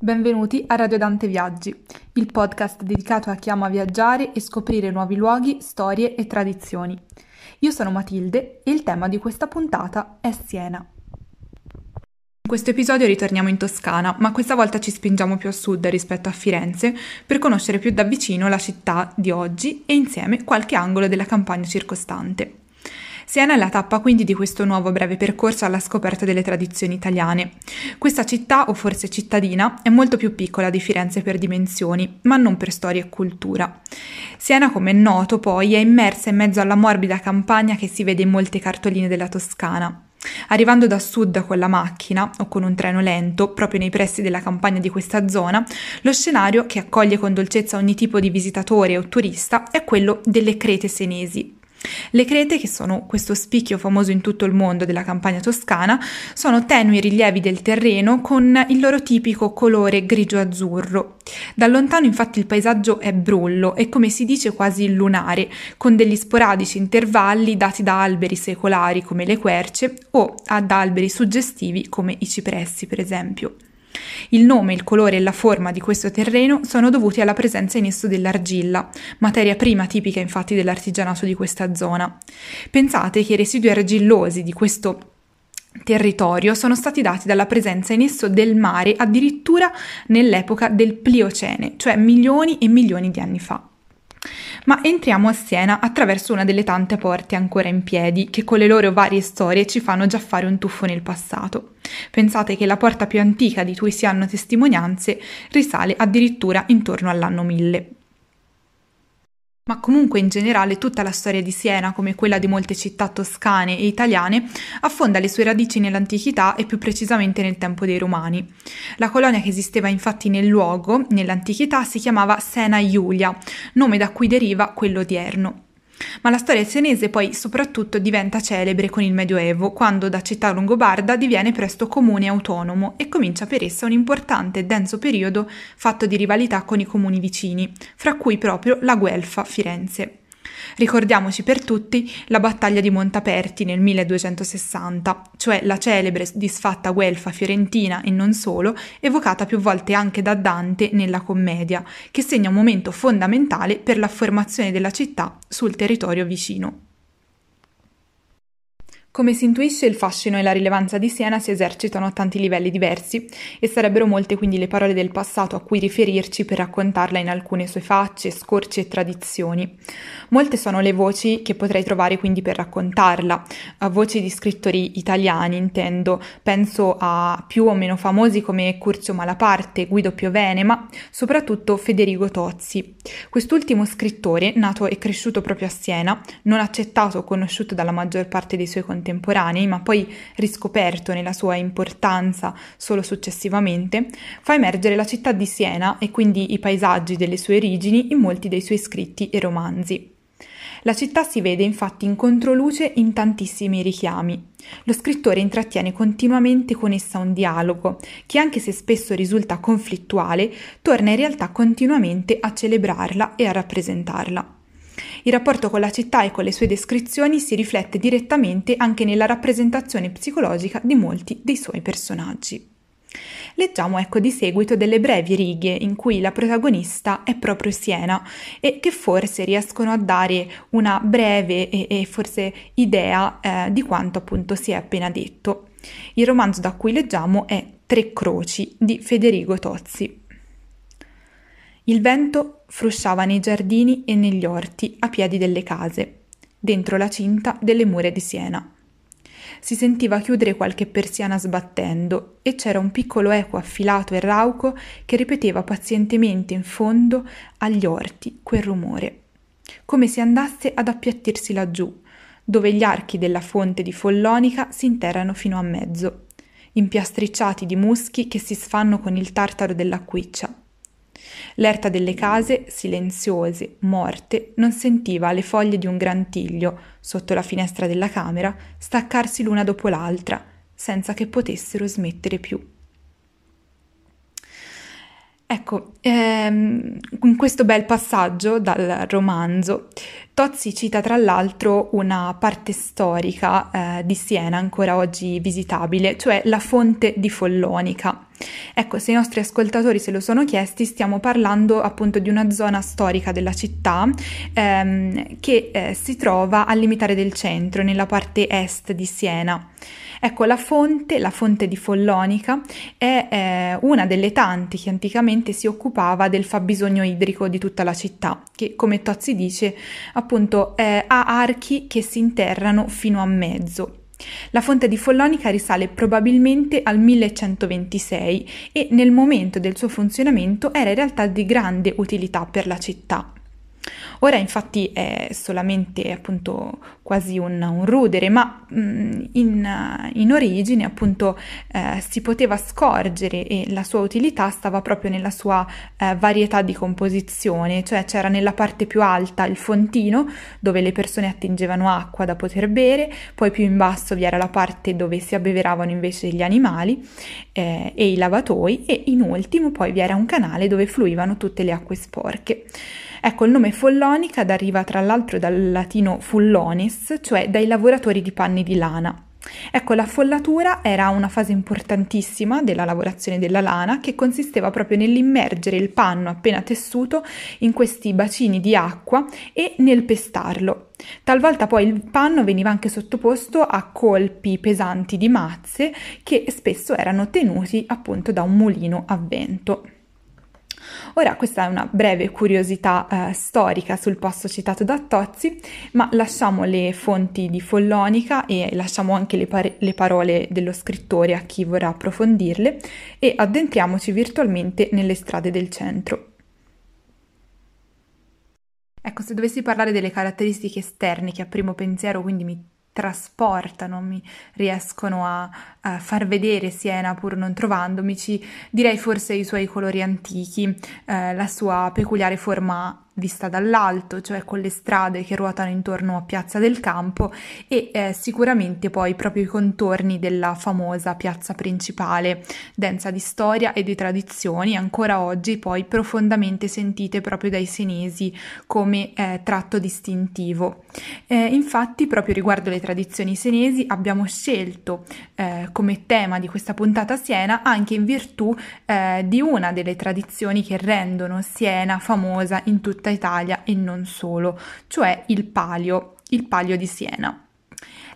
Benvenuti a Radio Dante Viaggi, il podcast dedicato a chi ama viaggiare e scoprire nuovi luoghi, storie e tradizioni. Io sono Matilde e il tema di questa puntata è Siena. In questo episodio ritorniamo in Toscana, ma questa volta ci spingiamo più a sud rispetto a Firenze per conoscere più da vicino la città di oggi e insieme qualche angolo della campagna circostante. Siena è la tappa quindi di questo nuovo breve percorso alla scoperta delle tradizioni italiane. Questa città, o forse cittadina, è molto più piccola di Firenze per dimensioni, ma non per storia e cultura. Siena, come è noto, poi è immersa in mezzo alla morbida campagna che si vede in molte cartoline della Toscana. Arrivando da sud con la macchina o con un treno lento, proprio nei pressi della campagna di questa zona, lo scenario che accoglie con dolcezza ogni tipo di visitatore o turista è quello delle crete senesi, le crete, che sono questo spicchio famoso in tutto il mondo della campagna toscana, sono tenui rilievi del terreno con il loro tipico colore grigio-azzurro. Da lontano infatti il paesaggio è brullo e come si dice quasi lunare, con degli sporadici intervalli dati da alberi secolari come le querce o ad alberi suggestivi come i cipressi per esempio. Il nome, il colore e la forma di questo terreno sono dovuti alla presenza in esso dell'argilla, materia prima tipica infatti dell'artigianato di questa zona. Pensate che i residui argillosi di questo territorio sono stati dati dalla presenza in esso del mare addirittura nell'epoca del Pliocene, cioè milioni e milioni di anni fa. Ma entriamo a Siena attraverso una delle tante porte ancora in piedi che con le loro varie storie ci fanno già fare un tuffo nel passato. Pensate che la porta più antica di cui si hanno testimonianze risale addirittura intorno all'anno 1000 ma comunque in generale tutta la storia di Siena, come quella di molte città toscane e italiane, affonda le sue radici nell'antichità e più precisamente nel tempo dei Romani. La colonia che esisteva infatti nel luogo, nell'antichità, si chiamava Sena Iulia, nome da cui deriva quello odierno. Ma la storia senese poi soprattutto diventa celebre con il Medioevo, quando da città longobarda diviene presto comune autonomo e comincia per essa un importante e denso periodo fatto di rivalità con i comuni vicini, fra cui proprio la Guelfa Firenze. Ricordiamoci per tutti la battaglia di Montaperti nel 1260, cioè la celebre disfatta guelfa fiorentina e non solo, evocata più volte anche da Dante nella commedia, che segna un momento fondamentale per l'affermazione della città sul territorio vicino. Come si intuisce, il fascino e la rilevanza di Siena si esercitano a tanti livelli diversi e sarebbero molte quindi le parole del passato a cui riferirci per raccontarla in alcune sue facce, scorci e tradizioni. Molte sono le voci che potrei trovare quindi per raccontarla, voci di scrittori italiani intendo, penso a più o meno famosi come Curzio Malaparte, Guido Piovene, ma soprattutto Federico Tozzi. Quest'ultimo scrittore, nato e cresciuto proprio a Siena, non accettato o conosciuto dalla maggior parte dei suoi contemporanei, contemporanei, ma poi riscoperto nella sua importanza solo successivamente, fa emergere la città di Siena e quindi i paesaggi delle sue origini in molti dei suoi scritti e romanzi. La città si vede infatti in controluce in tantissimi richiami. Lo scrittore intrattiene continuamente con essa un dialogo, che anche se spesso risulta conflittuale, torna in realtà continuamente a celebrarla e a rappresentarla. Il rapporto con la città e con le sue descrizioni si riflette direttamente anche nella rappresentazione psicologica di molti dei suoi personaggi. Leggiamo ecco di seguito delle brevi righe in cui la protagonista è proprio Siena e che forse riescono a dare una breve e, e forse idea eh, di quanto appunto si è appena detto. Il romanzo da cui leggiamo è Tre croci di Federico Tozzi. Il vento frusciava nei giardini e negli orti a piedi delle case, dentro la cinta delle mura di Siena. Si sentiva chiudere qualche persiana sbattendo e c'era un piccolo eco affilato e rauco che ripeteva pazientemente in fondo agli orti quel rumore, come se andasse ad appiattirsi laggiù, dove gli archi della fonte di Follonica si interrano fino a mezzo, impiastricciati di muschi che si sfanno con il tartaro dell'acquiccia L'erta delle case, silenziose, morte, non sentiva le foglie di un gran tiglio, sotto la finestra della camera, staccarsi l'una dopo l'altra, senza che potessero smettere più. Ecco, ehm, in questo bel passaggio dal romanzo Tozzi cita tra l'altro una parte storica eh, di Siena ancora oggi visitabile, cioè la fonte di Follonica. Ecco, se i nostri ascoltatori se lo sono chiesti, stiamo parlando appunto di una zona storica della città ehm, che eh, si trova al limitare del centro, nella parte est di Siena. Ecco, la fonte, la fonte di Follonica, è eh, una delle tante che anticamente si occupava del fabbisogno idrico di tutta la città, che come Tozzi dice, appunto, eh, ha archi che si interrano fino a mezzo. La fonte di Follonica risale probabilmente al 1126 e nel momento del suo funzionamento era in realtà di grande utilità per la città. Ora infatti è solamente appunto quasi un, un rudere, ma mm, in, in, origine appunto eh, si poteva scorgere e la sua utilità stava proprio nella sua eh, varietà di composizione, cioè c'era nella parte più alta il fontino dove le persone attingevano acqua da poter bere, poi più in basso vi era la parte dove si abbeveravano invece gli animali eh, e i lavatoi e in ultimo poi vi era un canale dove fluivano tutte le acque sporche. Ecco, il nome Follonica deriva tra l'altro dal latino fullonis, cioè dai lavoratori di panni di lana. Ecco, la follatura era una fase importantissima della lavorazione della lana che consisteva proprio nell'immergere il panno appena tessuto in questi bacini di acqua e nel pestarlo. Talvolta poi il panno veniva anche sottoposto a colpi pesanti di mazze che spesso erano tenuti appunto da un mulino a vento. Ora questa è una breve curiosità eh, storica sul posto citato da Tozzi, ma lasciamo le fonti di Follonica e lasciamo anche le, par- le parole dello scrittore a chi vorrà approfondirle e addentriamoci virtualmente nelle strade del centro. Ecco, se dovessi parlare delle caratteristiche esterne che a primo pensiero quindi mi trasportano, mi riescono a, a, far vedere Siena pur non trovandomici, direi forse i suoi colori antichi, eh, la sua peculiare forma vista dall'alto, cioè con le strade che ruotano intorno a Piazza del Campo e eh, sicuramente poi proprio i contorni della famosa piazza principale, densa di storia e di tradizioni, ancora oggi poi profondamente sentite proprio dai senesi come eh, tratto distintivo. Eh, infatti, proprio riguardo le tradizioni senesi, abbiamo scelto eh, come tema di questa puntata Siena anche in virtù eh, di una delle tradizioni che rendono Siena famosa in tutta tutta Italia e non solo, cioè il palio, il palio di Siena.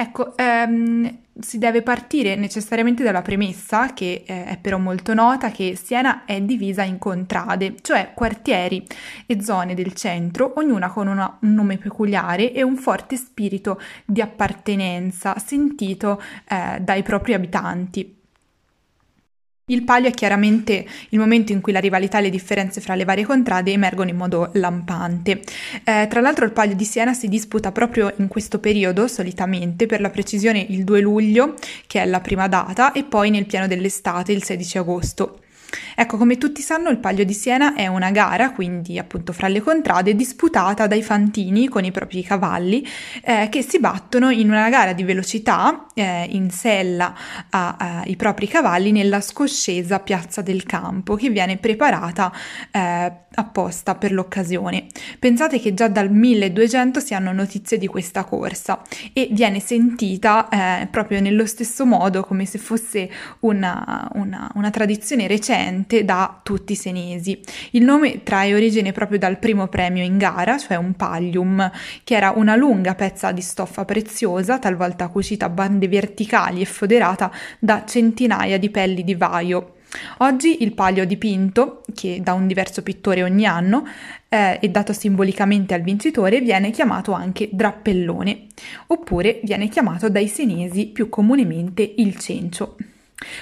Ecco, ehm, si deve partire necessariamente dalla premessa, che eh, è però molto nota, che Siena è divisa in contrade, cioè quartieri e zone del centro, ognuna con una, un nome peculiare e un forte spirito di appartenenza sentito eh, dai propri abitanti. Il palio è chiaramente il momento in cui la rivalità e le differenze fra le varie contrade emergono in modo lampante. Eh, tra l'altro il palio di Siena si disputa proprio in questo periodo, solitamente, per la precisione il 2 luglio, che è la prima data, e poi nel pieno dell'estate, il 16 agosto. Ecco, come tutti sanno, il Palio di Siena è una gara, quindi appunto fra le contrade, disputata dai fantini con i propri cavalli eh, che si battono in una gara di velocità eh, in sella ai propri cavalli nella scoscesa piazza del campo che viene preparata eh, apposta per l'occasione. Pensate che già dal 1200 si hanno notizie di questa corsa e viene sentita eh, proprio nello stesso modo come se fosse una, una, una tradizione recente presente da tutti i senesi. Il nome trae origine proprio dal primo premio in gara, cioè un pallium, che era una lunga pezza di stoffa preziosa, talvolta cucita a bande verticali e foderata da centinaia di pelli di vaio. Oggi il palio dipinto, che da un diverso pittore ogni anno, eh, e dato simbolicamente al vincitore, viene chiamato anche drappellone, oppure viene chiamato dai senesi più comunemente il cencio.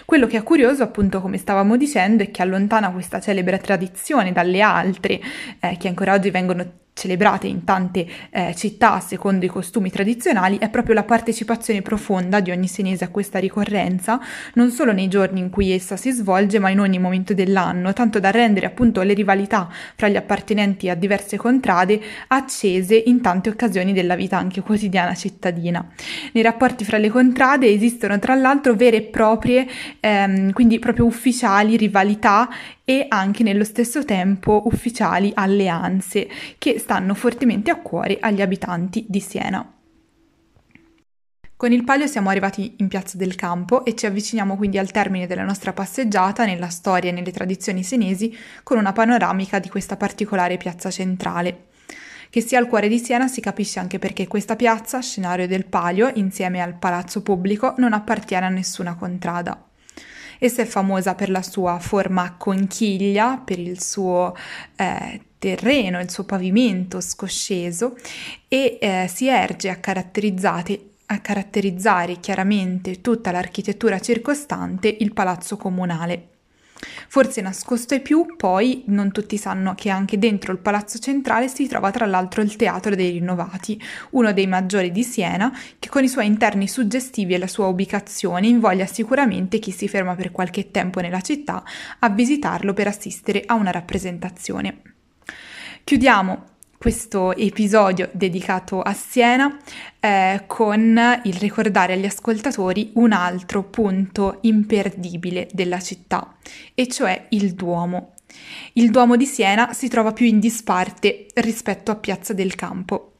Quello che è curioso, appunto, come stavamo dicendo, è che allontana questa celebre tradizione dalle altre, eh, che ancora oggi vengono celebrate in tante eh, città secondo i costumi tradizionali è proprio la partecipazione profonda di ogni senese a questa ricorrenza, non solo nei giorni in cui essa si svolge, ma in ogni momento dell'anno, tanto da rendere appunto le rivalità fra gli appartenenti a diverse contrade accese in tante occasioni della vita anche quotidiana cittadina. Nei rapporti fra le contrade esistono tra l'altro vere e proprie, ehm, quindi proprio ufficiali rivalità e anche nello stesso tempo ufficiali alleanze che stanno fortemente a cuore agli abitanti di Siena. Con il palio siamo arrivati in Piazza del Campo e ci avviciniamo quindi al termine della nostra passeggiata nella storia e nelle tradizioni senesi con una panoramica di questa particolare piazza centrale. Che sia al cuore di Siena si capisce anche perché questa piazza, scenario del palio, insieme al palazzo pubblico, non appartiene a nessuna contrada. Essa è famosa per la sua forma a conchiglia, per il suo eh, terreno, il suo pavimento scosceso e eh, si erge a caratterizzate a caratterizzare chiaramente tutta l'architettura circostante il palazzo comunale. Forse nascosto ai più, poi non tutti sanno che anche dentro il palazzo centrale si trova tra l'altro il Teatro dei Rinnovati, uno dei maggiori di Siena, che con i suoi interni suggestivi e la sua ubicazione invoglia sicuramente chi si ferma per qualche tempo nella città a visitarlo per assistere a una rappresentazione. Chiudiamo questo episodio dedicato a Siena eh, con il ricordare agli ascoltatori un altro punto imperdibile della città, e cioè il Duomo. Il Duomo di Siena si trova più in disparte rispetto a Piazza del Campo.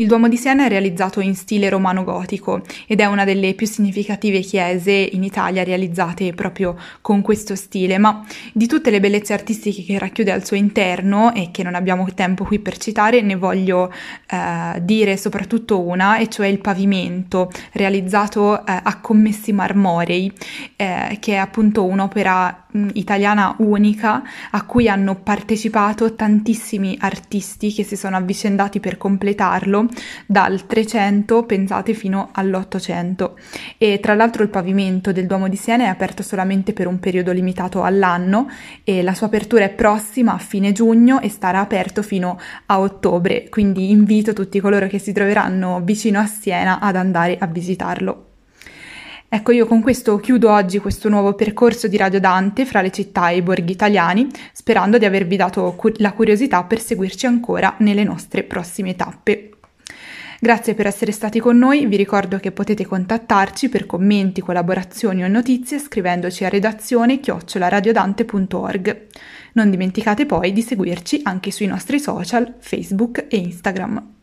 Il Duomo di Siena è realizzato in stile romano-gotico ed è una delle più significative chiese in Italia realizzate proprio con questo stile, ma di tutte le bellezze artistiche che racchiude al suo interno e che non abbiamo tempo qui per citare, ne voglio eh, dire soprattutto una, e cioè il pavimento realizzato eh, a commessi marmorei, eh, che è appunto un'opera italiana unica a cui hanno partecipato tantissimi artisti che si sono avvicendati per completarlo dal 300 pensate fino all'800 e tra l'altro il pavimento del Duomo di Siena è aperto solamente per un periodo limitato all'anno e la sua apertura è prossima a fine giugno e starà aperto fino a ottobre quindi invito tutti coloro che si troveranno vicino a Siena ad andare a visitarlo. Ecco, io con questo chiudo oggi questo nuovo percorso di Radio Dante fra le città e i borghi italiani, sperando di avervi dato la curiosità per seguirci ancora nelle nostre prossime tappe. Grazie per essere stati con noi, vi ricordo che potete contattarci per commenti, collaborazioni o notizie scrivendoci a redazione chiocciolaradiodante.org. Non dimenticate poi di seguirci anche sui nostri social, Facebook e Instagram.